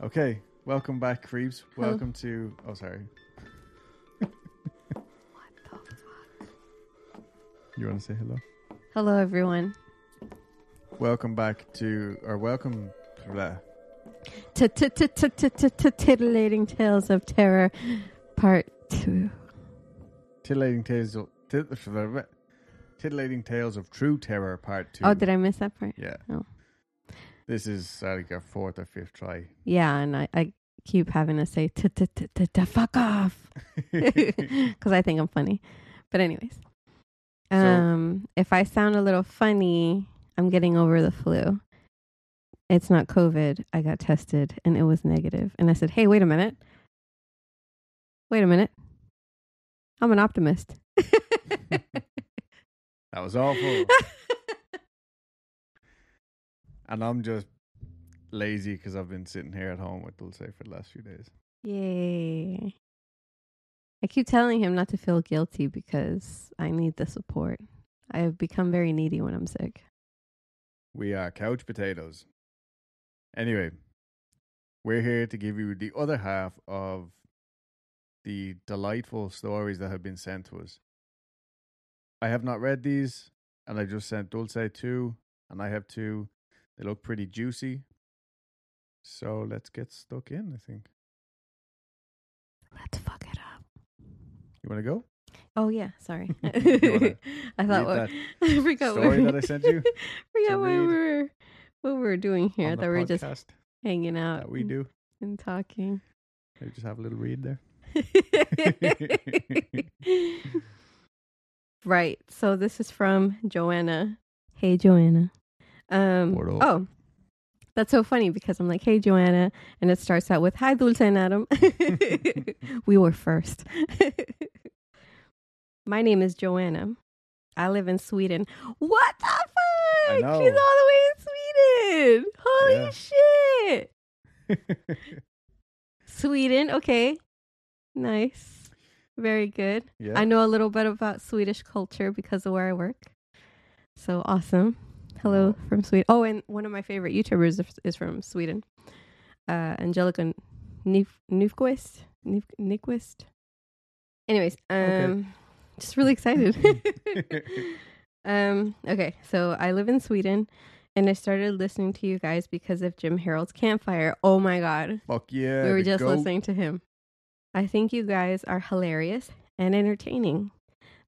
Okay, welcome back, creeps. Hello. Welcome to. Oh, sorry. What the fuck? You want to say hello? Hello, everyone. Welcome back to, or welcome. Blah. Titillating Tales of Terror, Part 2. Titillating tales of tit- titillating tales of true terror, part two. Oh, did I miss that part? Yeah. Oh. This is uh, like a fourth or fifth try. Yeah, and I, I keep having to say, fuck off. Because I think I'm funny. But, anyways. Um, if I sound a little funny, I'm getting over the flu. It's not COVID. I got tested and it was negative. And I said, hey, wait a minute. Wait a minute. I'm an optimist. That was awful. and I'm just lazy because I've been sitting here at home with Dulce for the last few days. Yay. I keep telling him not to feel guilty because I need the support. I have become very needy when I'm sick. We are couch potatoes. Anyway, we're here to give you the other half of the delightful stories that have been sent to us. I have not read these, and I just sent Dulce two, and I have two. They look pretty juicy. So let's get stuck in, I think. Let's fuck it up. You want to go? Oh yeah, sorry. I thought what I forgot story that I sent you forgot what we were what we were doing here. I thought we were just hanging out that we and- do. and talking. Maybe just have a little read there. right. So this is from Joanna. Hey Joanna. Um oh. That's so funny because I'm like, "Hey Joanna," and it starts out with "Hi Dulce and Adam." we were first. My name is Joanna. I live in Sweden. What the fuck? She's all the way in Sweden. Holy shit. Sweden, okay. Nice. Very good. yeah. I know a little bit about Swedish culture because of where I work. So awesome. Hello from Sweden. Oh, and one of my favorite YouTubers is- from Sweden. Uh, Angelica Nif- Nifquist. Nif-. Anyways, um, just really excited. um, okay, so I live in Sweden, and I started listening to you guys because of Jim Harold's Campfire. Oh my god, Fuck yeah. we were just goat. listening to him. I think you guys are hilarious and entertaining.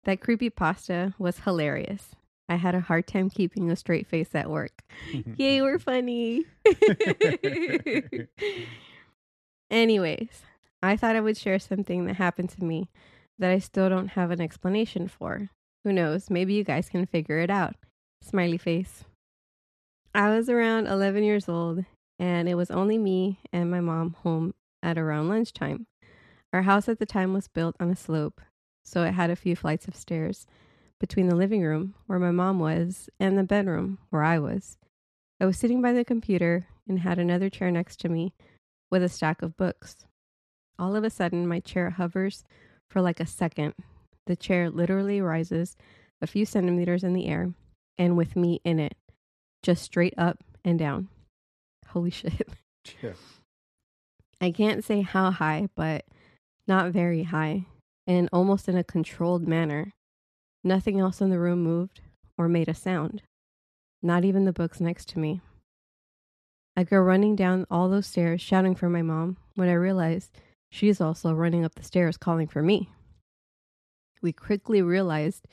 That creepy pasta was hilarious. I had a hard time keeping a straight face at work. Yay, we're funny. Anyways, I thought I would share something that happened to me that I still don't have an explanation for. Who knows? Maybe you guys can figure it out. Smiley face. I was around 11 years old, and it was only me and my mom home at around lunchtime. Our house at the time was built on a slope, so it had a few flights of stairs between the living room, where my mom was, and the bedroom, where I was. I was sitting by the computer and had another chair next to me with a stack of books. All of a sudden, my chair hovers for like a second. The chair literally rises a few centimeters in the air, and with me in it, just straight up and down. Holy shit. Yeah. I can't say how high, but not very high, and almost in a controlled manner. Nothing else in the room moved or made a sound, not even the books next to me. I go running down all those stairs, shouting for my mom, when I realize she's also running up the stairs, calling for me. We quickly realized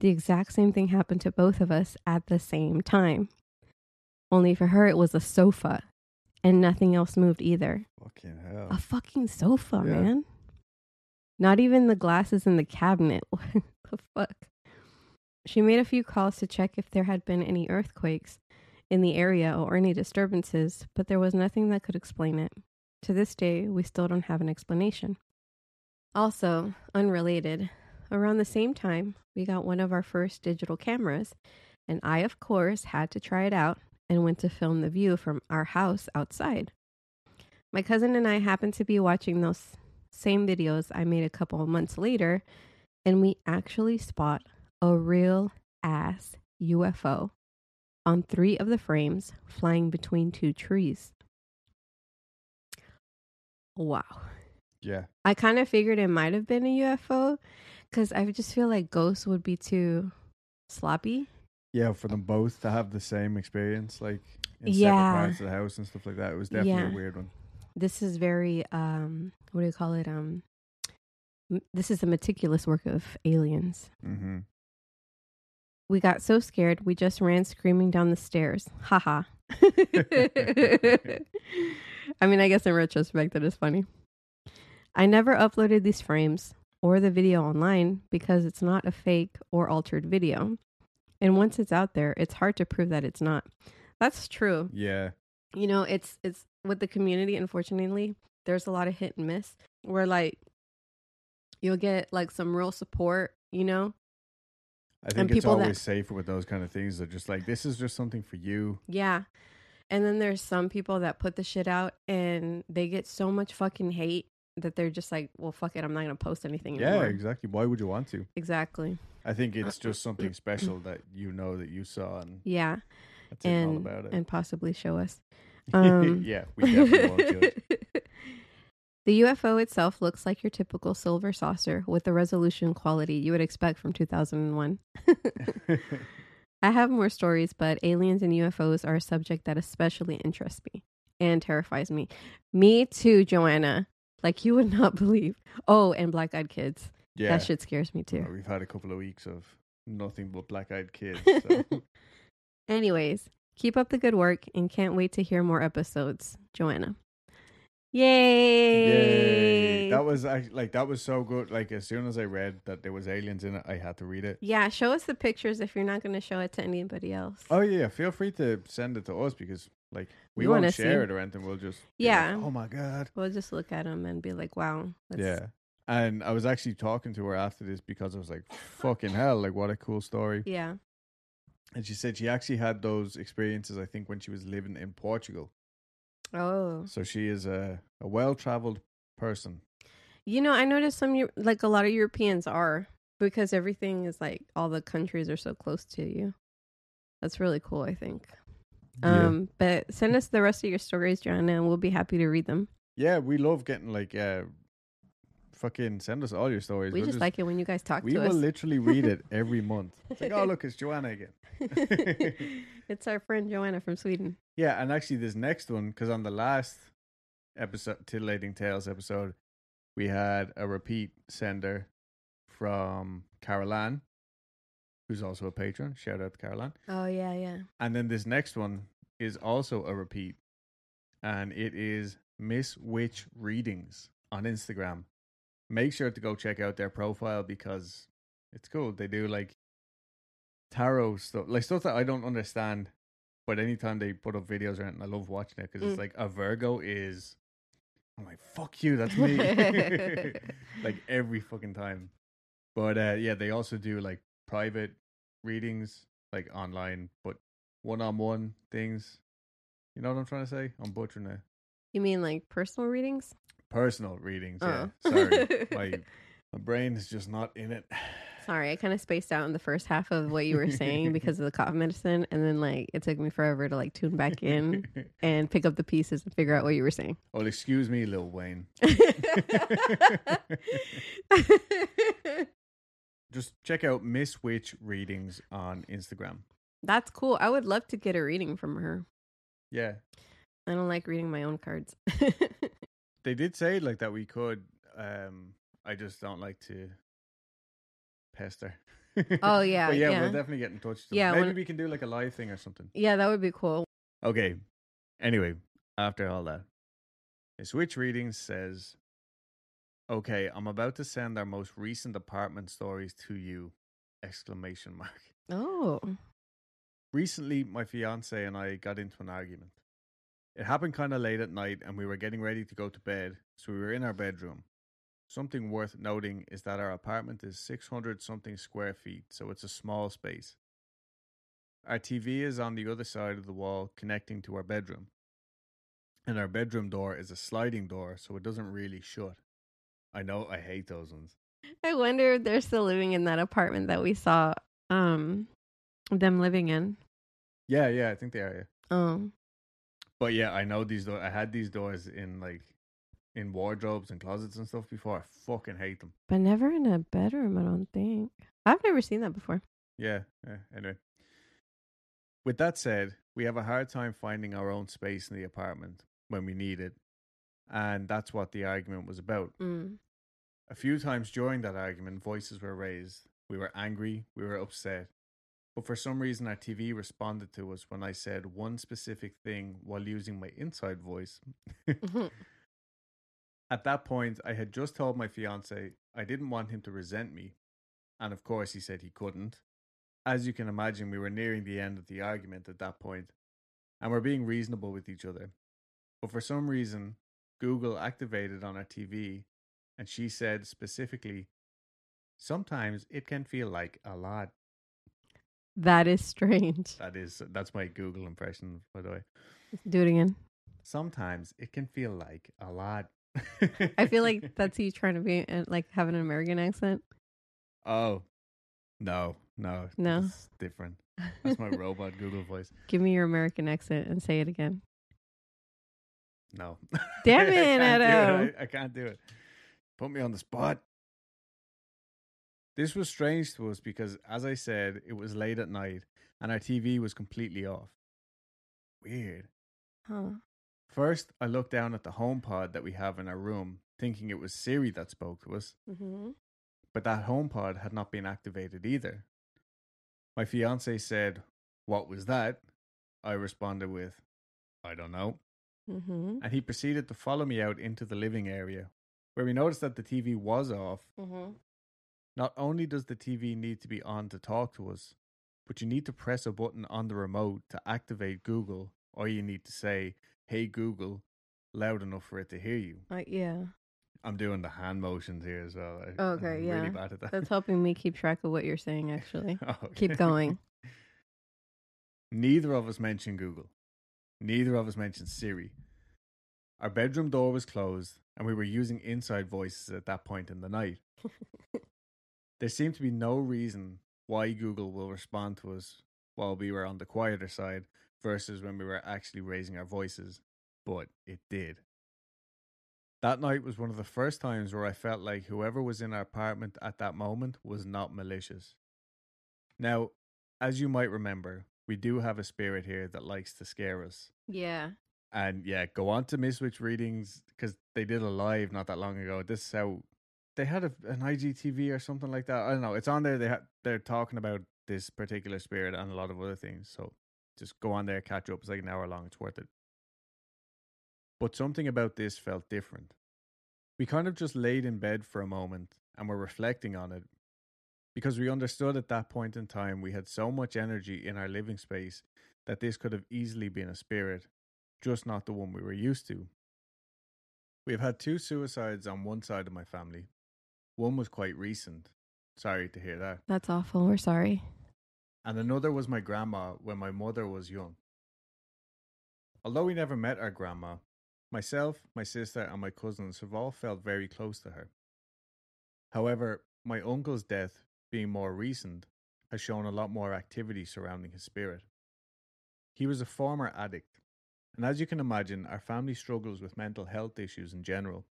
the exact same thing happened to both of us at the same time. Only for her, it was a sofa, and nothing else moved either. Fucking hell. A fucking sofa, Yeah. man. Not even the glasses in the cabinet. What the fuck? She made a few calls to check if there had been any earthquakes in the area or any disturbances, but there was nothing that could explain it. To this day, we still don't have an explanation. Also, unrelated, around the same time, we got one of our first digital cameras, and I, of course, had to try it out and went to film the view from our house outside. My cousin and I happened to be watching those same videos I made a couple of months later, and we actually spot a real ass UFO on three of the frames flying between two trees. Wow. Yeah. I kind of figured it might have been a UFO because I just feel like ghosts would be too sloppy. Yeah, for them both to have the same experience, like in Yeah. separate parts of the house and stuff like that. It was definitely Yeah. a weird one. This is very um what do you call it? Um m- this is a meticulous work of aliens. Mm-hmm. We got so scared we just ran screaming down the stairs. Haha. I mean, I guess in retrospect that is funny. I never uploaded these frames or the video online because it's not a fake or altered video. And once it's out there, it's hard to prove that it's not. That's true. Yeah. You know, it's it's with the community unfortunately, there's a lot of hit and miss where like you'll get like some real support, you know? I think it's people that- always safer with those kind of things. They're just like, this is just something for you. Yeah. And then there's some people that put the shit out and they get so much fucking hate that they're just like, well, fuck it, I'm not gonna post anything Yeah, anymore. exactly. Why would you want to? Exactly. I think it's just something special that you know that you saw, and Yeah. And about it. and possibly show us. Um, yeah, we definitely won't judge. the UFO itself looks like your typical silver saucer with the resolution quality you would expect from 2001. I have more stories, but aliens and UFOs are a subject that especially interests me and terrifies me. Me too, Joanna. Like you would not believe. Oh, and black eyed kids. yeah, That shit scares me too. We've had a couple of weeks of nothing but black-eyed kids. So. Anyways, keep up the good work and can't wait to hear more episodes. Joanna. Yay! Yay! That was act- like that was so good. Like as soon as I read that there was aliens in it, I had to read it. yeah, show us the pictures if you're not going to show it to anybody else. Oh yeah, feel free to send it to us because like we We won't share see. it or anything. We'll just Yeah. like, oh my god. We'll just look at them and be like, wow. Yeah. And I was actually talking to her after this because I was like, fucking hell, like what a cool story. Yeah. And she said she actually had those experiences, I think, when she was living in Portugal. Oh. So she is a, a well traveled person. You know, I noticed some, like a lot of Europeans are because everything is like all the countries are so close to you. That's really cool, I think. Um, but send us the rest of your stories, Joanna, and we'll be happy to read them. yeah, we love getting like, uh, fucking send us all your stories. We We'll just like it when you guys talk we to us. We will literally read it every month. It's like, oh, look, it's Joanna again. it's our friend Joanna from Sweden. Yeah, and actually, this next one, because on the last episode, Titillating Tales episode, we had a repeat sender from Caroline, who's also a patron. Shout out to Caroline. Oh yeah, yeah. And then this next one is also a repeat, and it is Miss Witch Readings on Instagram. Make sure to go check out their profile because it's cool. They do like tarot stuff, like stuff that I don't understand. But anytime they put up videos or anything, I love watching it because Mm. it's like a Virgo is. I'm like, fuck you, that's me. like every fucking time. But uh, yeah, they also do like private readings, like online, but one on one things. You know what I'm trying to say? I'm butchering it. You mean like personal readings? Personal readings, yeah. Oh. Sorry. my my brain is just not in it. Sorry, I kind of spaced out in the first half of what you were saying because of the cough medicine, and then like it took me forever to like tune back in and pick up the pieces and figure out what you were saying. well, excuse me, Lil Wayne. Just check out Miss Witch Readings on Instagram. That's cool. I would love to get a reading from her. Yeah. I don't like reading my own cards. They did say like that we could. Um I just don't like to pester. Oh, yeah, But yeah, yeah. we'll definitely get in touch. with them. Yeah, Maybe when- we can do like a live thing or something. yeah, that would be cool. Okay. Anyway, after all that, Miss Witch reading says Okay, I'm about to send our most recent apartment stories to you! Exclamation mark. Oh. Recently, my fiance and I got into an argument. It happened kind of late at night and we were getting ready to go to bed, so we were in our bedroom. Something worth noting is that our apartment is 600 something square feet, so it's a small space. Our TV is on the other side of the wall connecting to our bedroom. And our bedroom door is a sliding door, so it doesn't really shut. I know I hate those ones. I wonder if they're still living in that apartment that we saw um them living in. Yeah, yeah, I think they are. Yeah. Oh. But yeah, I know these doors. I had these doors in like in wardrobes and closets and stuff before. I fucking hate them. But never in a bedroom, I don't think. I've never seen that before. Yeah, yeah. Anyway, with that said, we have a hard time finding our own space in the apartment when we need it, and that's what the argument was about. Mm. A few times during that argument, voices were raised. We were angry, we were upset. But for some reason, our TV responded to us when I said one specific thing while using my inside voice. Mhm. At that point, I had just told my fiance I didn't want him to resent me. And of course, he said he couldn't. As you can imagine, we were nearing the end of the argument at that point, and we're being reasonable with each other. But for some reason, Google activated on our TV, and she said specifically, Sometimes it can feel like a lot. That is strange. That is, that's my Google impression, by the way. Do it again. Sometimes it can feel like a lot. I feel like that's you trying to be uh, like have an American accent. Oh, no, no, No? it's different. That's my robot Google voice. Give me your American accent and say it again. No, Damn it, Adam. I, I can't do it. Put me on the spot. This was strange to us because, as I said, it was late at night and our TV was completely off. Weird. Huh. First, I looked down at the HomePod that we have in our room, thinking it was Siri that spoke to us. Mm-hmm. but that HomePod had not been activated either. My fiance said, What was that? I responded with, I don't know. Mm-hmm. And he proceeded to follow me out into the living area, where we noticed that the TV was off. Mm-hmm. Not only does the TV need to be on to talk to us, but you need to press a button on the remote to activate Google, or you need to say, Hey Google, loud enough for it to hear you. Uh, yeah. I'm doing the hand motions here as well. I- Okay, I'm yeah. Really bad at that. That's helping me keep track of what you're saying, actually. Okay. Keep going. Neither of us mentioned Google. Neither of us mentioned Siri. Our bedroom door was closed, and we were using inside voices at that point in the night. There seemed to be no reason why Google will respond to us while we were on the quieter side versus when we were actually raising our voices, but it did. That night was one of the first times where I felt like whoever was in our apartment at that moment was not malicious. Now, as you might remember, we do have a spirit here that likes to scare us. Yeah. And yeah, go on to Miss Witch readings because they did a live not that long ago. This is how they had a, an IGTV or something like that. I don't know. It's on there. They ha- they're talking about this particular spirit and a lot of other things. So just go on there, catch up. It's like an hour long. It's worth it. But something about this felt different. We kind of just laid in bed for a moment and were reflecting on it because we understood at that point in time we had so much energy in our living space that this could have easily been a spirit, just not the one we were used to. We have had two suicides on one side of my family. One was quite recent. Sorry to hear that. That's awful. We're sorry. And another was my grandma when my mother was young. Although we never met our grandma, myself, my sister, and my cousins have all felt very close to her. However, my uncle's death, being more recent, has shown a lot more activity surrounding his spirit. He was a former addict, and as you can imagine, our family struggles with mental health issues in general.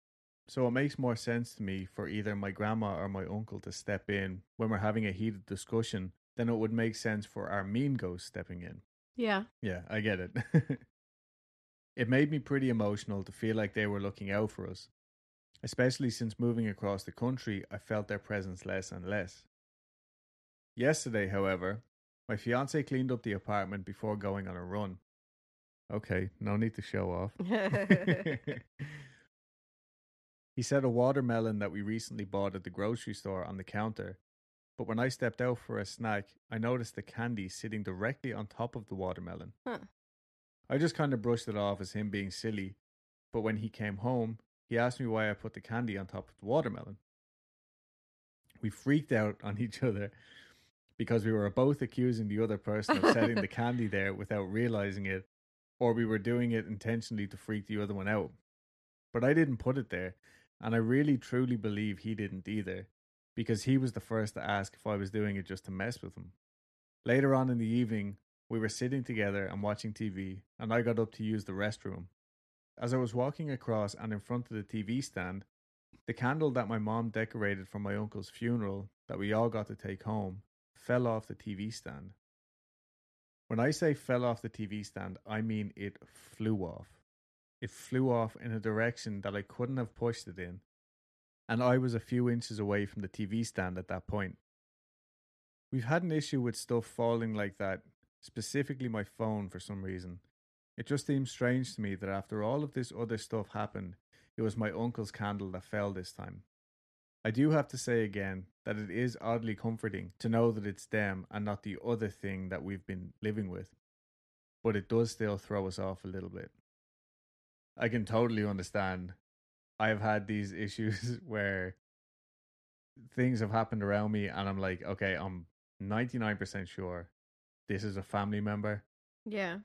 So it makes more sense to me for either my grandma or my uncle to step in when we're having a heated discussion than it would make sense for our mean ghost stepping in. Yeah. Yeah, I get it. it made me pretty emotional to feel like they were looking out for us. Especially since moving across the country, I felt their presence less and less. Yesterday, however, my fiance cleaned up the apartment before going on a run. Okay, no need to show off. He said a watermelon that we recently bought at the grocery store on the counter, but when I stepped out for a snack, I noticed the candy sitting directly on top of the watermelon. Huh. I just kind of brushed it off as him being silly, but when he came home, he asked me why I put the candy on top of the watermelon. We freaked out on each other because we were both accusing the other person of setting the candy there without realizing it, or we were doing it intentionally to freak the other one out. But I didn't put it there, and I really truly believe he didn't either, because he was the first to ask if I was doing it just to mess with him. Later on in the evening, we were sitting together and watching TV, and I got up to use the restroom. As I was walking across and in front of the TV stand, the candle that my mom decorated for my uncle's funeral that we all got to take home fell off the TV stand. When I say fell off the TV stand, I mean it flew off. It flew off in a direction that I couldn't have pushed it in, and I was a few inches away from the TV stand at that point. We've had an issue with stuff falling like that, specifically my phone for some reason. It just seems strange to me that after all of this other stuff happened, it was my uncle's candle that fell this time. I do have to say again that it is oddly comforting to know that it's them and not the other thing that we've been living with, but it does still throw us off a little bit. I can totally understand. I've had these issues where things have happened around me and I'm like, okay, I'm 99% sure this is a family member, Yeah.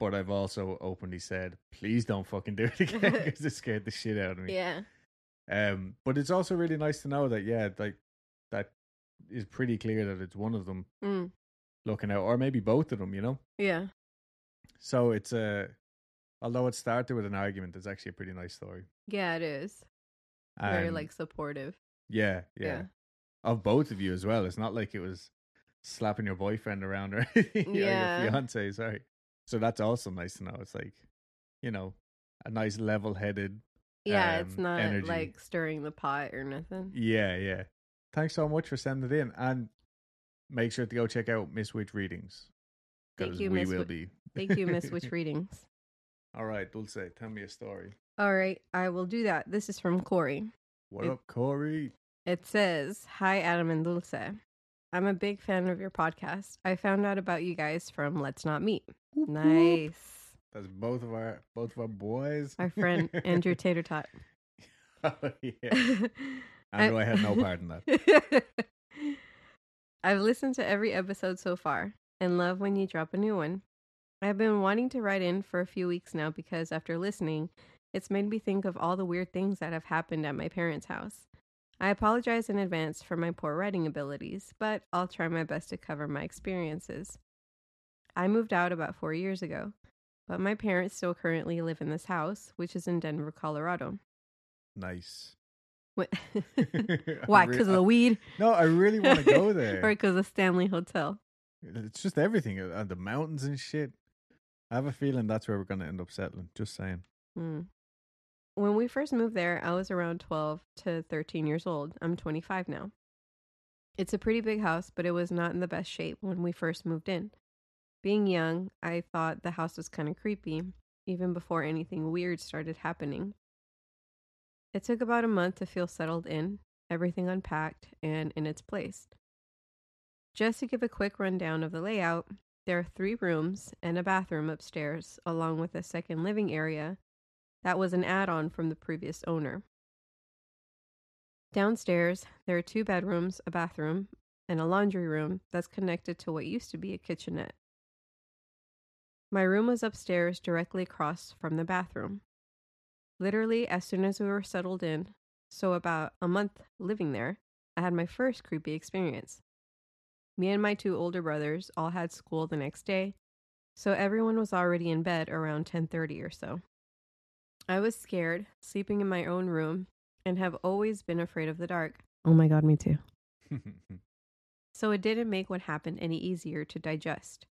but I've also openly said, please don't fucking do it again because it scared the shit out of me. Yeah. Um, but it's also really nice to know that yeah, like that is pretty clear that it's one of them Mm. looking out, or maybe both of them. You know, Yeah. so it's a although it started with an argument, it's actually a pretty nice story. Yeah, it is. Very like supportive. yeah, yeah, Yeah. of both of you as well. It's not like it was slapping your boyfriend around or anything, Yeah. or your fiance. Sorry. So that's also nice to know. It's like you know a nice level-headed. Yeah, it's um, not energy. like stirring the pot or nothing. Yeah, yeah. Thanks so much for sending it in, and make sure to go check out Miss Witch readings. Thank you, we Miss will Wi- be. Thank you, Miss Witch Readings. All right, Dulce, tell me a story. All right, I will do that. This is from Corey. What It- up, Corey? It says, Hi, Adam and Dulce. I'm a big fan of your podcast. I found out about you guys from Let's Not Meet. Whoop, whoop. Nice. That's both of our both of our boys. Our friend Andrew Tater Tot. oh, yeah. Andrew, I had no part in that. I've listened to every episode so far and love when you drop a new one. I've been wanting to write in for a few weeks now because after listening, it's made me think of all the weird things that have happened at my parents' house. I apologize in advance for my poor writing abilities, but I'll try my best to cover my experiences. I moved out about four years ago, but my parents still currently live in this house, which is in Denver, Colorado. Nice. What- Why? Because of the weed? No, I really want to go there. or because of Stanley Hotel? it's just everything uh, the mountains and shit. I have a feeling that's where we're going to end up settling. Just saying. Hmm. When we first moved there, I was around 12 to 13 years old. I'm 25 now. It's a pretty big house, but it was not in the best shape when we first moved in. Being young, I thought the house was kind of creepy, even before anything weird started happening. It took about a month to feel settled in, everything unpacked and in its place. Just to give a quick rundown of the layout, there are three rooms and a bathroom upstairs, along with a second living area that was an add on from the previous owner. Downstairs, there are two bedrooms, a bathroom, and a laundry room that's connected to what used to be a kitchenette. My room was upstairs directly across from the bathroom. Literally, as soon as we were settled in, so about a month living there, I had my first creepy experience. Me and my two older brothers all had school the next day, so everyone was already in bed around 10:30 or so. I was scared, sleeping in my own room, and have always been afraid of the dark. Oh my god, me too. So it didn't make what happened any easier to digest.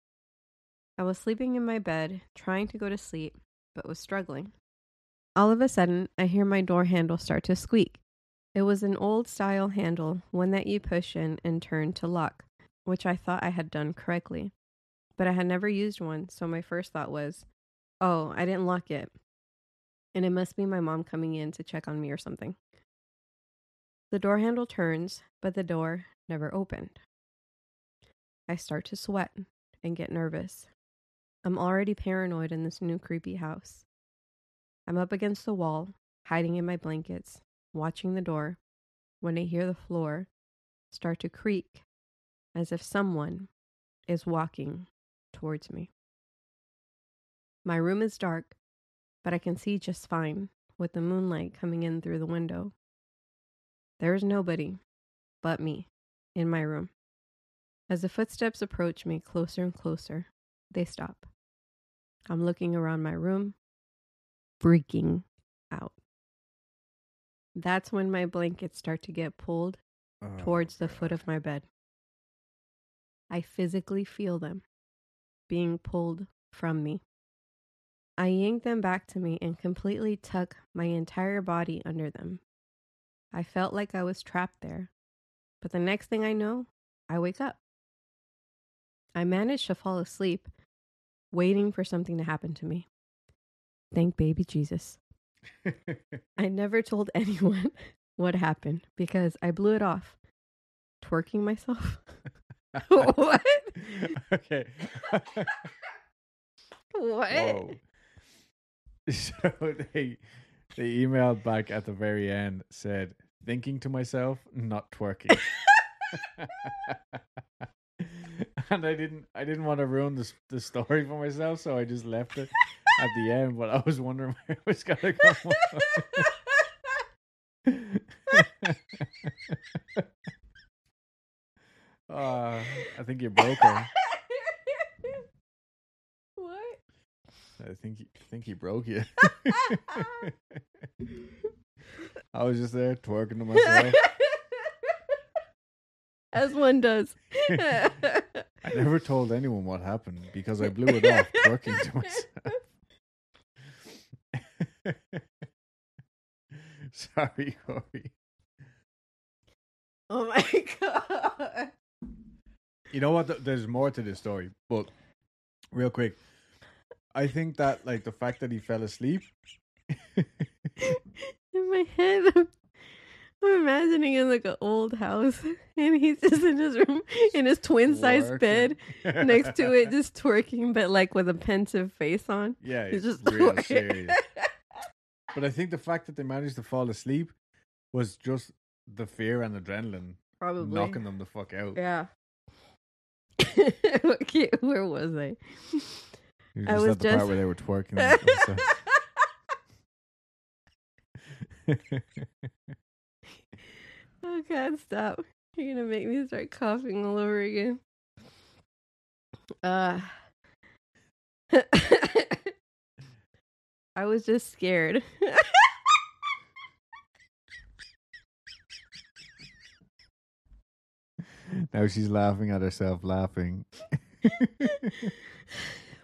I was sleeping in my bed, trying to go to sleep, but was struggling. All of a sudden, I hear my door handle start to squeak. It was an old style handle, one that you push in and turn to lock, which I thought I had done correctly. But I had never used one, so my first thought was, oh, I didn't lock it. and it must be my mom coming in to check on me or something. The door handle turns, but the door never opened. I start to sweat and get nervous. I'm already paranoid in this new creepy house. I'm up against the wall, hiding in my blankets, watching the door, when I hear the floor start to creak as if someone is walking towards me. My room is dark, but I can see just fine with the moonlight coming in through the window. There is nobody but me in my room. As the footsteps approach me closer and closer, they stop. I'm looking around my room, freaking out. That's when my blankets start to get pulled Oh, towards the God. foot of my bed. I physically feel them being pulled from me. I yank them back to me and completely tuck my entire body under them. I felt like I was trapped there, but the next thing I know, I wake up. I managed to fall asleep, waiting for something to happen to me. Thank baby Jesus. I never told anyone what happened because I blew it off. Twerking myself? what? okay. What? Whoa. So they they emailed back at the very end said thinking to myself, not twerking. and I didn't I didn't want to ruin the the story for myself, so I just left it at the end. But I was wondering where it was gonna go. Uh, I think you broke her. what? I think he, I think he broke you. I was just there twerking to myself. As one does. I never told anyone what happened because I blew it off twerking to myself. Sorry, Corey. oh my god. You know what? There's more to this story, but real quick, I think that like the fact that he fell asleep. In my head, I'm, I'm imagining in like an old house, and he's just in his room in his twin size bed next to it, just twerking, but like with a pensive face on. yeah, He's it's just real serious. But I think the fact that they managed to fall asleep was just the fear and adrenaline Probably knocking them the fuck out. Yeah. Okay, where was I? You I was at the just- part where they were twerking. oh God, stop! You're gonna make me start coughing all over again. Uh, I was just scared. now she's laughing at herself, laughing.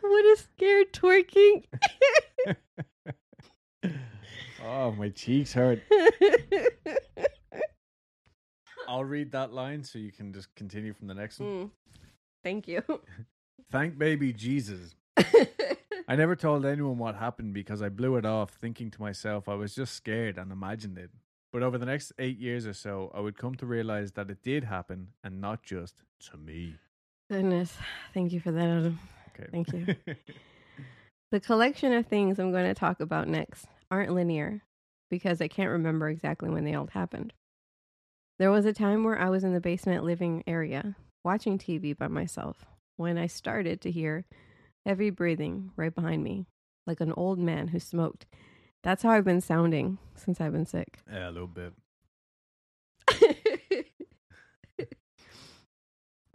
what a scared twerking? oh, my cheeks hurt. I'll read that line so you can just continue from the next one. Mm, Thank you. Thank baby Jesus. I never told anyone what happened because I blew it off, thinking to myself I was just scared and imagined it. But over the next eight years or so, I would come to realize that it did happen and not just to me. Goodness, thank you for that. Adam. Okay. Thank you. The collection of things I'm going to talk about next aren't linear because I can't remember exactly when they all happened. There was a time where I was in the basement living area watching TV by myself when I started to hear heavy breathing right behind me, like an old man who smoked. That's how I've been sounding since I've been sick. yeah, a little bit.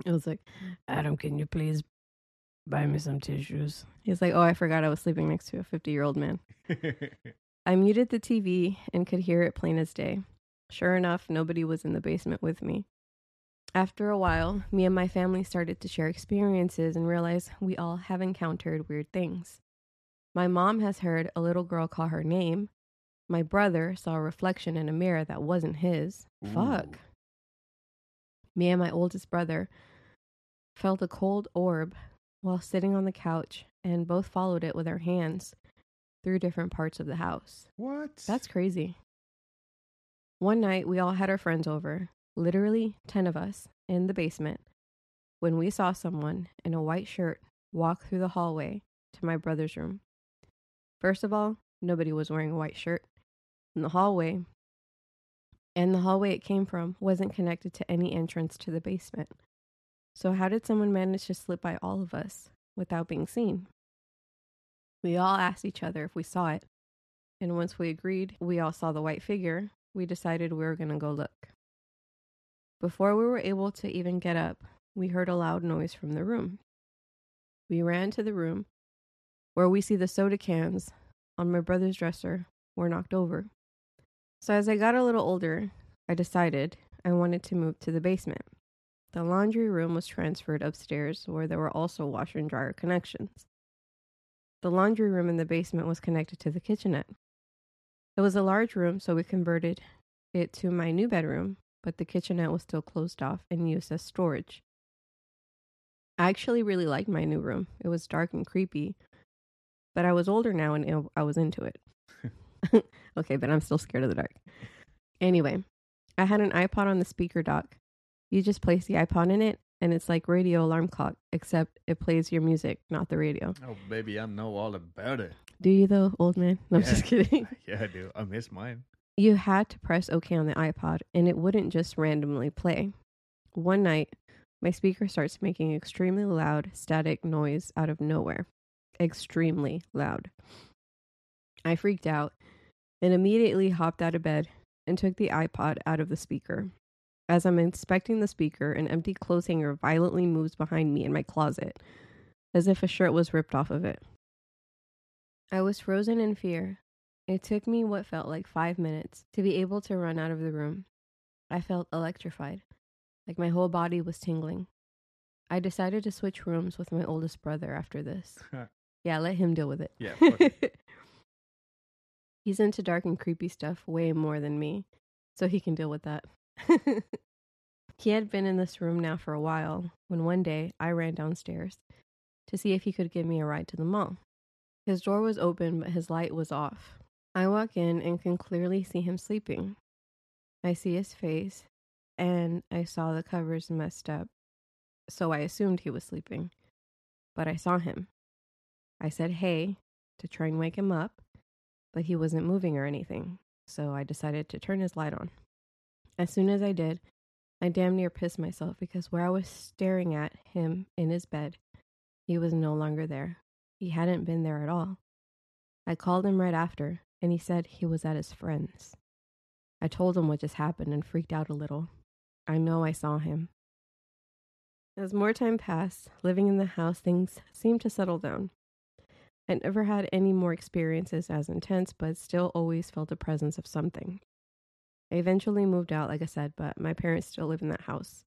I was like, Adam, can you please buy me some tissues? He's like, Oh, I forgot I was sleeping next to a 50 year old man. I muted the TV and could hear it plain as day. Sure enough, nobody was in the basement with me. After a while, me and my family started to share experiences and realize we all have encountered weird things. My mom has heard a little girl call her name. My brother saw a reflection in a mirror that wasn't his. Fuck. Me and my oldest brother felt a cold orb while sitting on the couch and both followed it with our hands. through different parts of the house. What? That's crazy. One night, we all had our friends over, literally 10 of us, in the basement, when we saw someone in a white shirt walk through the hallway to my brother's room. First of all, nobody was wearing a white shirt. In the hallway, and the hallway it came from wasn't connected to any entrance to the basement. So, how did someone manage to slip by all of us without being seen? We all asked each other if we saw it, and once we agreed we all saw the white figure, we decided we were going to go look. Before we were able to even get up, we heard a loud noise from the room. We ran to the room where we see the soda cans on my brother's dresser were knocked over. So, as I got a little older, I decided I wanted to move to the basement. The laundry room was transferred upstairs where there were also washer and dryer connections. The laundry room in the basement was connected to the kitchenette. It was a large room, so we converted it to my new bedroom, but the kitchenette was still closed off and used as storage. I actually really liked my new room. It was dark and creepy, but I was older now and I was into it. okay, but I'm still scared of the dark. Anyway, I had an iPod on the speaker dock. You just place the iPod in it, and it's like radio alarm clock, except it plays your music, not the radio. Oh, baby, I know all about it. Do you though, old man? No, I'm just kidding. Yeah, I do. I miss mine. You had to press OK on the iPod, and it wouldn't just randomly play. One night, my speaker starts making extremely loud static noise out of nowhere. Extremely loud. I freaked out and immediately hopped out of bed and took the iPod out of the speaker. As I'm inspecting the speaker, an empty clothes hanger violently moves behind me in my closet, as if a shirt was ripped off of it. I was frozen in fear. It took me what felt like five minutes to be able to run out of the room. I felt electrified, like my whole body was tingling. I decided to switch rooms with my oldest brother after this. yeah, let him deal with it. Yeah, it. He's into dark and creepy stuff way more than me, so he can deal with that. he had been in this room now for a while when one day I ran downstairs to see if he could give me a ride to the mall. His door was open, but his light was off. I walk in and can clearly see him sleeping. I see his face, and I saw the covers messed up, so I assumed he was sleeping. But I saw him. I said, hey, to try and wake him up, but he wasn't moving or anything, so I decided to turn his light on. As soon as I did, I damn near pissed myself because where I was staring at him in his bed, he was no longer there. He hadn't been there at all. I called him right after, and he said he was at his friend's. I told him what just happened and freaked out a little. I know I saw him. As more time passed, living in the house, things seemed to settle down. I never had any more experiences as intense, but still always felt the presence of something. I eventually moved out, like I said, but my parents still live in that house.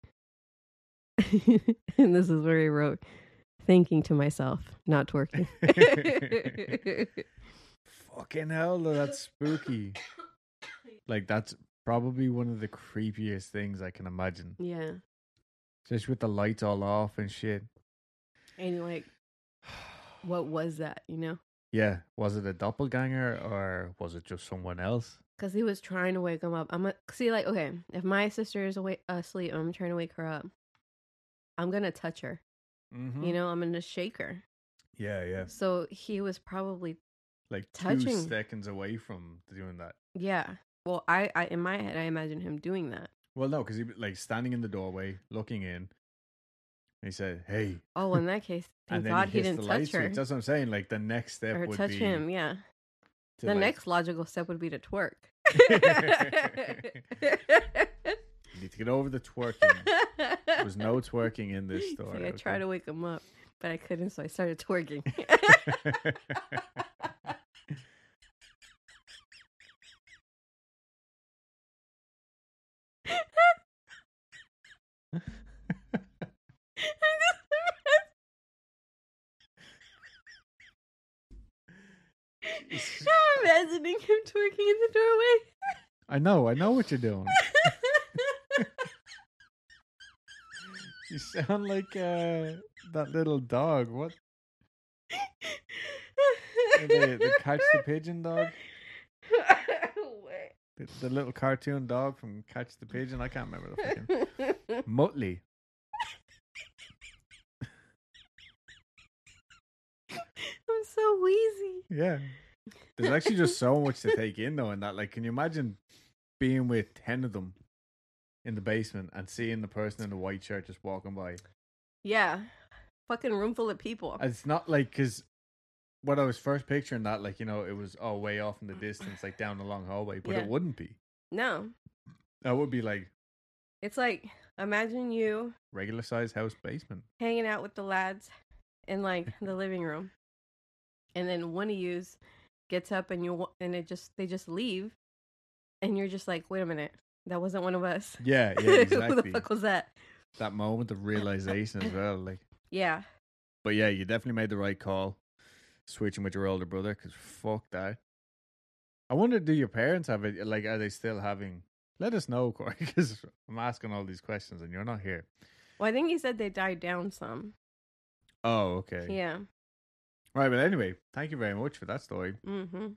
and this is where he wrote, thinking to myself, not twerking. Fucking hell, that's spooky. Like, that's probably one of the creepiest things I can imagine. yeah. Just with the lights all off and shit. And like, what was that, you know? Yeah, was it a doppelganger or was it just someone else? Because he was trying to wake him up. I'm a, see, like, okay, if my sister is awake, asleep, I'm trying to wake her up. I'm gonna touch her. Mm-hmm. You know, I'm gonna shake her. Yeah, yeah. So he was probably, Like two Touching. seconds away from doing that. yeah. Well, I, I in my head, I imagine him doing that. Well, no, because he was like standing in the doorway, looking in. He said, "Hey," Oh, in that case, thank God he, he didn't touch her switch. That's what I'm saying. Like the next step or would touch be him. Yeah. to, the like, next logical step would be to twerk. You need to get over the twerking. There was no twerking in this story. I tried to wake him up, but I couldn't, so I started twerking. okay? I'm imagining him twerking in the doorway. I know, I know what you're doing. You sound like uh, that little dog. What? the, the Catch the Pigeon dog, the, the little cartoon dog from Catch the Pigeon. I can't remember the fucking Muttley. I'm so wheezy. Yeah. There's actually just so much to take in though in that. Like, can you imagine being with ten of them in the basement and seeing the person in the white shirt just walking by? Yeah. Fucking room full of people. It's not like because what I was first picturing that, like you know, it was all way off in the distance, like down the long hallway, but Yeah. it wouldn't be. No. That would be like It's like imagine you regular size house basement. hanging out with the lads in like the living room. And then one of yous gets up and you and it just they just leave and you're just like, "Wait a minute. That wasn't one of us." Yeah, yeah, Who the fuck was that? that moment of realization as well. Like, Yeah. but yeah, you definitely made the right call, switching with your older brother. Because fuck that. I wonder, do your parents have it? Like, are they still having? Let us know, Corey, because I'm asking all these questions and you're not here. Well, I think he said they died down some. Oh, okay. Yeah. Right, but anyway, thank you very much for that story. Mhm.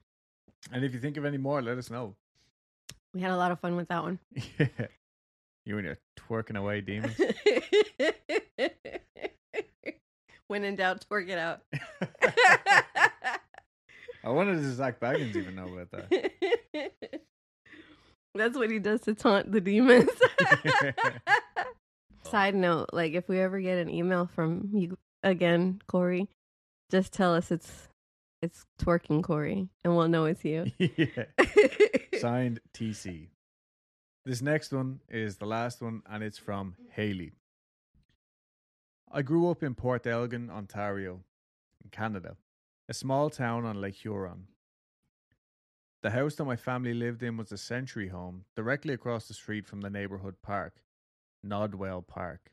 And if you think of any more, let us know. We had a lot of fun with that one. Yeah. You and your twerking away demons. when in doubt, twerk it out. I wonder does Zak Bagans even know about that? That's what he does to taunt the demons. Side note, like if we ever get an email from you again, Corey, just tell us it's it's twerking Corey and we'll know it's you. yeah. Signed TC. This next one is the last one, and it's from Haley. I grew up in Port Elgin, Ontario, in Canada, a small town on Lake Huron. The house that my family lived in was a century home directly across the street from the neighborhood park, Nodwell Park.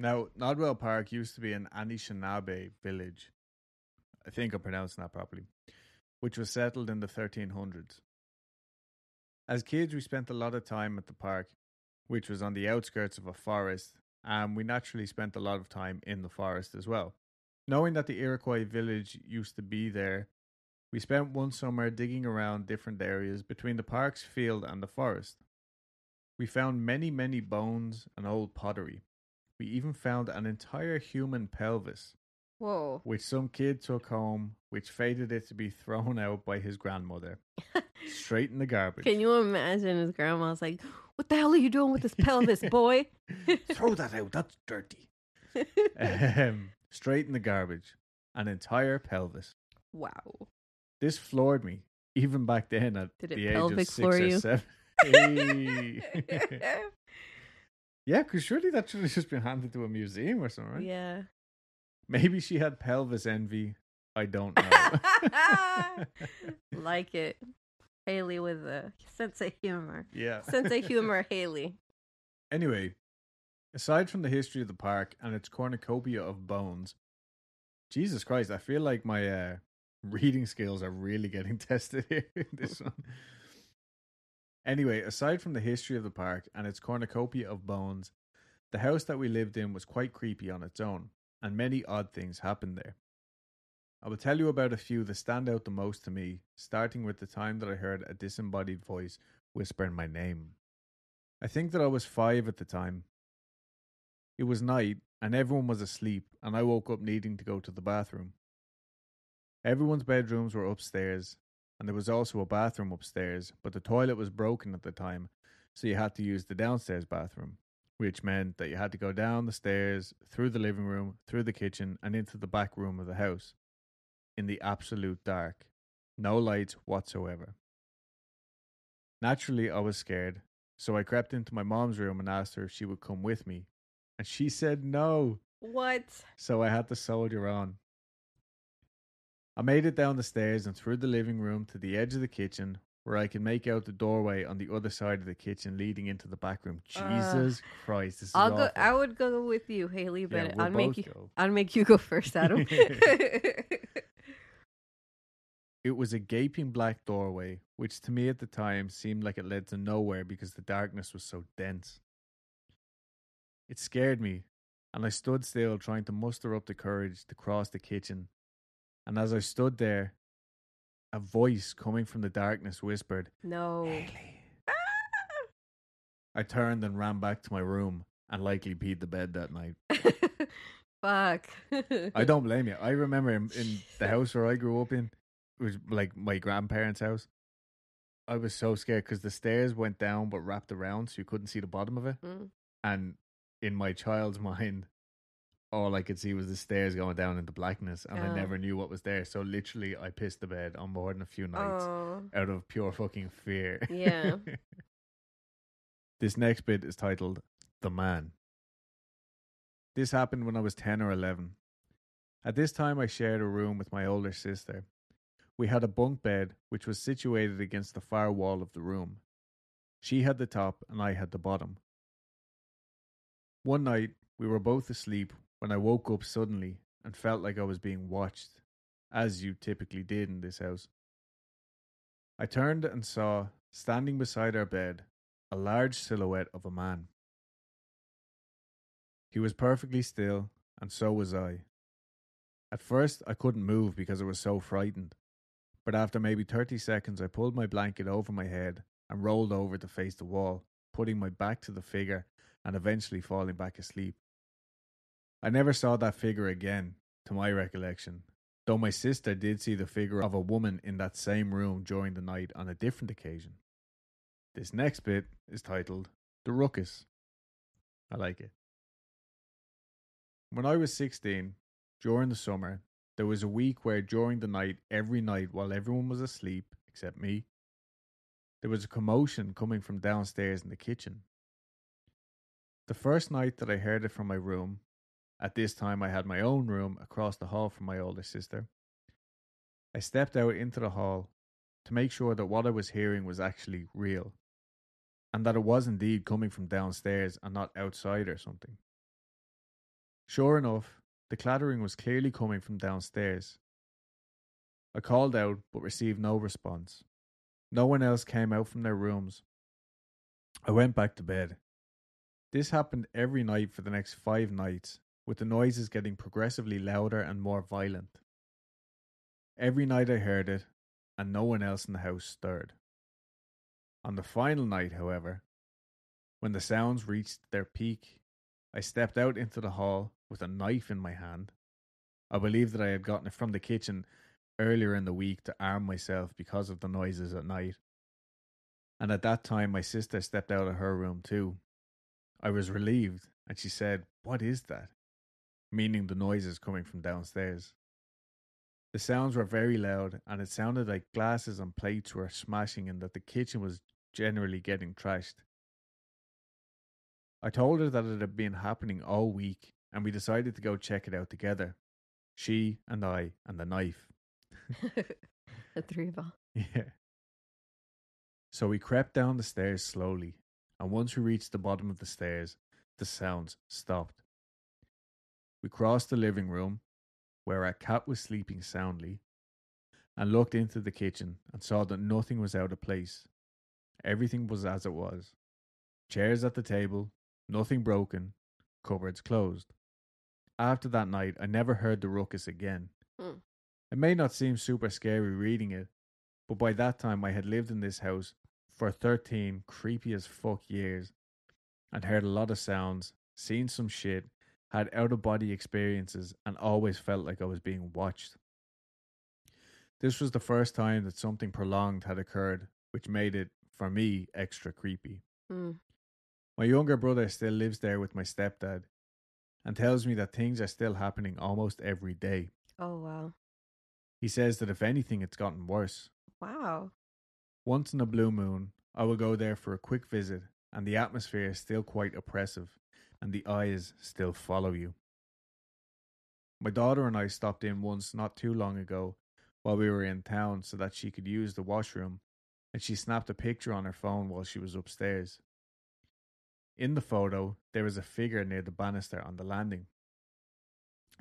Now, Nodwell Park used to be an Anishinaabe village. I think I'm pronouncing that properly, which was settled in the 1300s. As kids, we spent a lot of time at the park, which was on the outskirts of a forest, and we naturally spent a lot of time in the forest as well. Knowing that the Iroquois village used to be there, we spent one summer digging around different areas between the park's field and the forest. We found many, many bones and old pottery. We even found an entire human pelvis, Whoa. which some kid took home, which fated it to be thrown out by his grandmother, straight in the garbage. Can you imagine his grandma's like, What the hell are you doing with this pelvis, boy? Throw that out. That's dirty. um, straight in the garbage. An entire pelvis. wow. This floored me, even back then at Did it the age of six or you? seven. Hey. Yeah, because surely that should have just been handed to a museum or something, right? Yeah. Maybe she had pelvis envy. I don't know. like it. Haley with a sense of humor. yeah. Sense of humor, Haley. Anyway, aside from the history of the park and its cornucopia of bones, Jesus Christ, I feel like my uh, reading skills are really getting tested here in this one. Anyway, aside from the history of the park and its cornucopia of bones, the house that we lived in was quite creepy on its own, and many odd things happened there. I will tell you about a few that stand out the most to me, starting with the time that I heard a disembodied voice whispering my name. I think that I was five at the time. It was night, and everyone was asleep, and I woke up needing to go to the bathroom. Everyone's bedrooms were upstairs, and there was also a bathroom upstairs, but the toilet was broken at the time, so you had to use the downstairs bathroom, which meant that you had to go down the stairs, through the living room, through the kitchen, and into the back room of the house. In the absolute dark. No lights whatsoever. Naturally, I was scared, so I crept into my mom's room and asked her if she would come with me, and she said no, What? so I had to soldier on. I made it down the stairs and through the living room to the edge of the kitchen, where I could make out the doorway on the other side of the kitchen leading into the back room. Uh, Jesus Christ, this is I'll go. I would go with you, Haley, but Yeah, we'll I'll make you go. I'll make you go first, Adam. It was a gaping black doorway, which to me at the time seemed like it led to nowhere because the darkness was so dense. It scared me, and I stood still trying to muster up the courage to cross the kitchen. And as I stood there, a voice coming from the darkness whispered, No. Haley. I turned and ran back to my room and likely peed the bed that night. Fuck. I don't blame you. I remember in, in the house where I grew up in, it was like my grandparents' house. I was so scared because the stairs went down but wrapped around, so you couldn't see the bottom of it. Mm. And in my child's mind, all I could see was the stairs going down into blackness, and I Oh. never knew what was there. So literally, I pissed the bed on more than a few nights Oh. out of pure fucking fear. Yeah. this next bit is titled The Man. This happened when I was 10 or 11. At this time, I shared a room with my older sister. We had a bunk bed which was situated against the far wall of the room. She had the top and I had the bottom. One night, we were both asleep when I woke up suddenly and felt like I was being watched, as you typically did in this house. I turned and saw, standing beside our bed, a large silhouette of a man. He was perfectly still, and so was I. At first, I couldn't move because I was so frightened, but after maybe 30 seconds, I pulled my blanket over my head and rolled over to face the wall, putting my back to the figure and eventually falling back asleep. I never saw that figure again, to my recollection, though my sister did see the figure of a woman in that same room during the night on a different occasion. This next bit is titled The Ruckus. I like it. When I was 16, during the summer, there was a week where during the night, every night while everyone was asleep, except me, there was a commotion coming from downstairs in the kitchen. The first night that I heard it from my room, at this time I had my own room across the hall from my older sister, I stepped out into the hall to make sure that what I was hearing was actually real, and that it was indeed coming from downstairs and not outside or something. Sure enough, the clattering was clearly coming from downstairs. I called out but received no response. No one else came out from their rooms. I went back to bed. This happened every night for the next five nights, with the noises getting progressively louder and more violent. Every night I heard it, and no one else in the house stirred. On the final night, however, when the sounds reached their peak, I stepped out into the hall with a knife in my hand. I believe that I had gotten it from the kitchen earlier in the week to arm myself because of the noises at night. And at that time, my sister stepped out of her room too. I was relieved, and she said, What is that? Meaning the noises coming from downstairs. The sounds were very loud, and it sounded like glasses and plates were smashing, and that the kitchen was generally getting trashed. I told her that it had been happening all week, and we decided to go check it out together. She and I and the knife. the three of all. Yeah. So we crept down the stairs slowly, and once we reached the bottom of the stairs, the sounds stopped. We crossed the living room, where our cat was sleeping soundly, and looked into the kitchen and saw that nothing was out of place. Everything was as it was chairs at the table, nothing broken, cupboards closed. After that night, I never heard the ruckus again. Hmm. It may not seem super scary reading it, but by that time I had lived in this house for 13 creepy as fuck years and heard a lot of sounds, seen some shit, had out of body experiences, and always felt like I was being watched. This was the first time that something prolonged had occurred, which made it, for me, extra creepy. Mm. My younger brother still lives there with my stepdad and tells me that things are still happening almost every day. Oh wow. He says that if anything, it's gotten worse. Wow. Once in a blue moon, I will go there for a quick visit, and the atmosphere is still quite oppressive, and the eyes still follow you. My daughter and I stopped in once not too long ago while we were in town so that she could use the washroom, and she snapped a picture on her phone while she was upstairs. In the photo, there is a figure near the banister on the landing,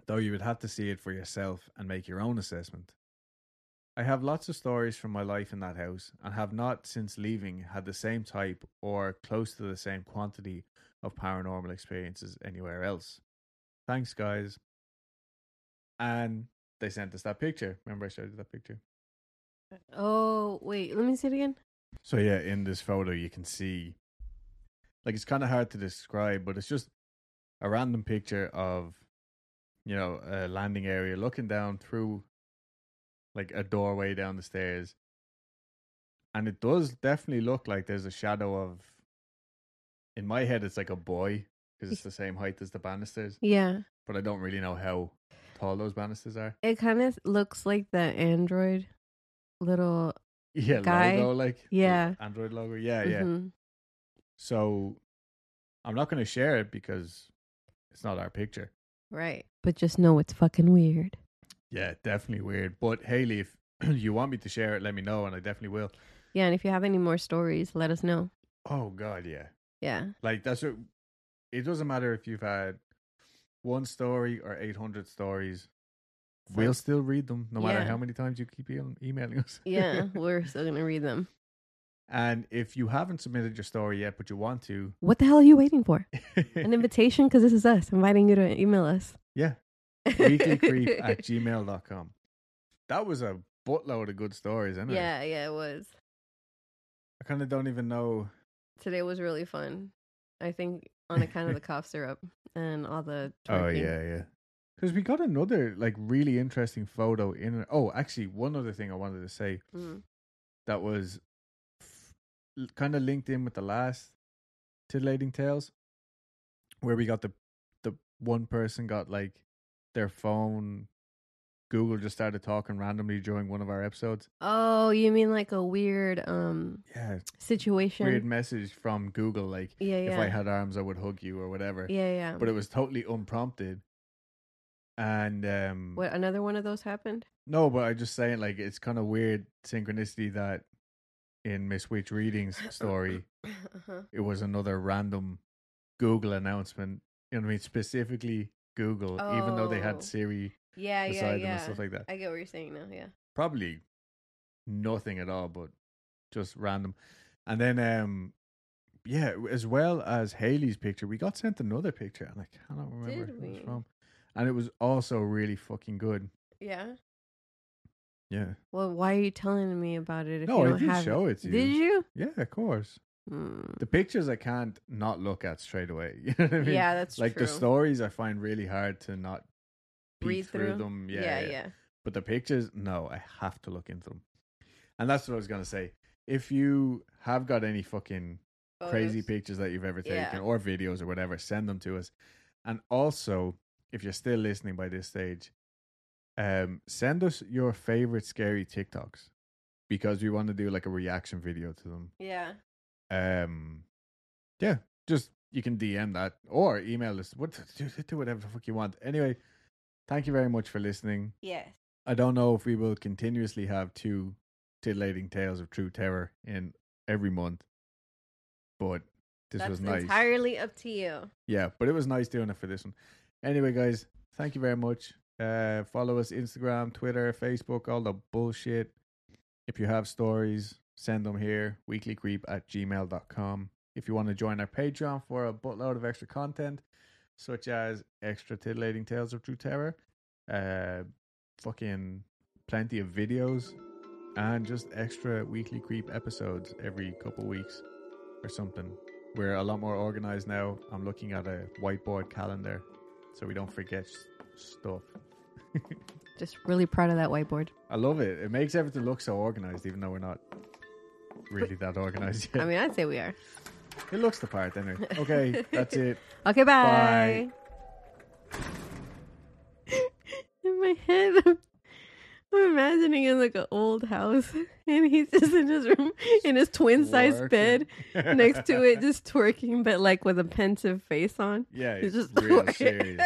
though you would have to see it for yourself and make your own assessment. I have lots of stories from my life in that house and have not since leaving had the same type or close to the same quantity of paranormal experiences anywhere else. Thanks, guys. And they sent us that picture. Remember, I showed you that picture? Oh wait, let me see it again. So yeah, in this photo you can see like it's kind of hard to describe, but it's just a random picture of you know, a landing area looking down through like a doorway down the stairs. And it does definitely look like there's a shadow of in my head it's like a boy because it's the same height as the banisters, Yeah, but I don't really know how tall those banisters are. it kind of looks like the android little. Yeah, Guy. logo like Yeah. Android logo. Yeah, yeah. Mhm. So I'm not going to share it because it's not our picture. Right, but just know it's fucking weird. Yeah, definitely weird. But Haley, if you want me to share it, let me know, and I definitely will. Yeah, and if you have any more stories, let us know. Oh God, yeah. Yeah, Like that's what. It doesn't matter if you've had one story or eight hundred stories. We'll still read them, no matter Yeah. how many times you keep e- emailing us. yeah, we're still gonna read them. and if you haven't submitted your story yet, but you want to, What the hell are you waiting for? An invitation? Because this is us inviting you to email us. yeah, weeklycreep at gmail.com. That was a buttload of good stories, isn't it? Yeah, yeah, it was. I kind of don't even know. Today was really fun. I think on account of the cough syrup and all the. Oh yeah, yeah. Because we got another like really interesting photo in. Oh, actually, one other thing I wanted to say Mhm. that was f- kind of linked in with the last titillating tales, where we got the the one person got like their phone. Google just started talking randomly during one of our episodes. Oh, you mean like a weird um Yeah, situation? weird message from Google like Yeah, yeah. if I had arms I would hug you or whatever. yeah, yeah. But it was totally unprompted. And um what another one of those happened? No, but I'm just saying, like, it's kind of weird synchronicity that in Miss Witch Reading's story, uh-huh. it was another random Google announcement. You know what I mean? Specifically Google, even though they Oh. had Siri Yeah, yeah, them yeah. and stuff like that. I get what you're saying now. Yeah. Probably nothing at all, but just random. And then, um, yeah, as well as Haley's picture, we got sent another picture, and I cannot remember Did who it was from. And it was also really fucking good. Yeah. Yeah. Well, why are you telling me about it if no, you I don't did have show it to you. Did you? Yeah, of course. Hmm. The pictures I can't not look at straight away. You know what I mean? yeah, that's like true. the stories I find really hard to not Read through, through? them. Yeah, yeah, yeah, yeah. But the pictures, no, I have to look into them. And that's what I was gonna say. If you have got any fucking crazy pictures that you've ever taken Yeah. or videos or whatever, send them to us. And also, if you're still listening by this stage, um, send us your favorite scary TikToks because we want to do like a reaction video to them. Yeah. Um, yeah, just you can DM that or email us. What do, do whatever the fuck you want. Anyway, thank you very much for listening. Yes. I don't know if we will continuously have two titillating tales of true terror in every month, but this That's was nice. entirely up to you. Yeah, but it was nice doing it for this one. Anyway, guys, thank you very much. Uh, follow us Instagram, Twitter, Facebook, all the bullshit. If you have stories, send them here, weeklycreep at gmail.com. If you want to join our Patreon for a buttload of extra content, such as extra titillating tales of true terror, uh, fucking plenty of videos, and just extra weekly creep episodes every couple weeks or something. We're a lot more organized now. I'm looking at a whiteboard calendar so we don't forget s- stuff. Just really proud of that whiteboard. I love it. It makes everything look so organized, even though we're not really that organized yet. I mean, I'd say we are. It looks the part anyway. Okay, that's it. Okay, bye. in my head, I'm, I'm imagining in like an old house, and he's just in his room in his twin size bed next to it, just twerking, but like with a pensive face on. yeah, He's just real serious.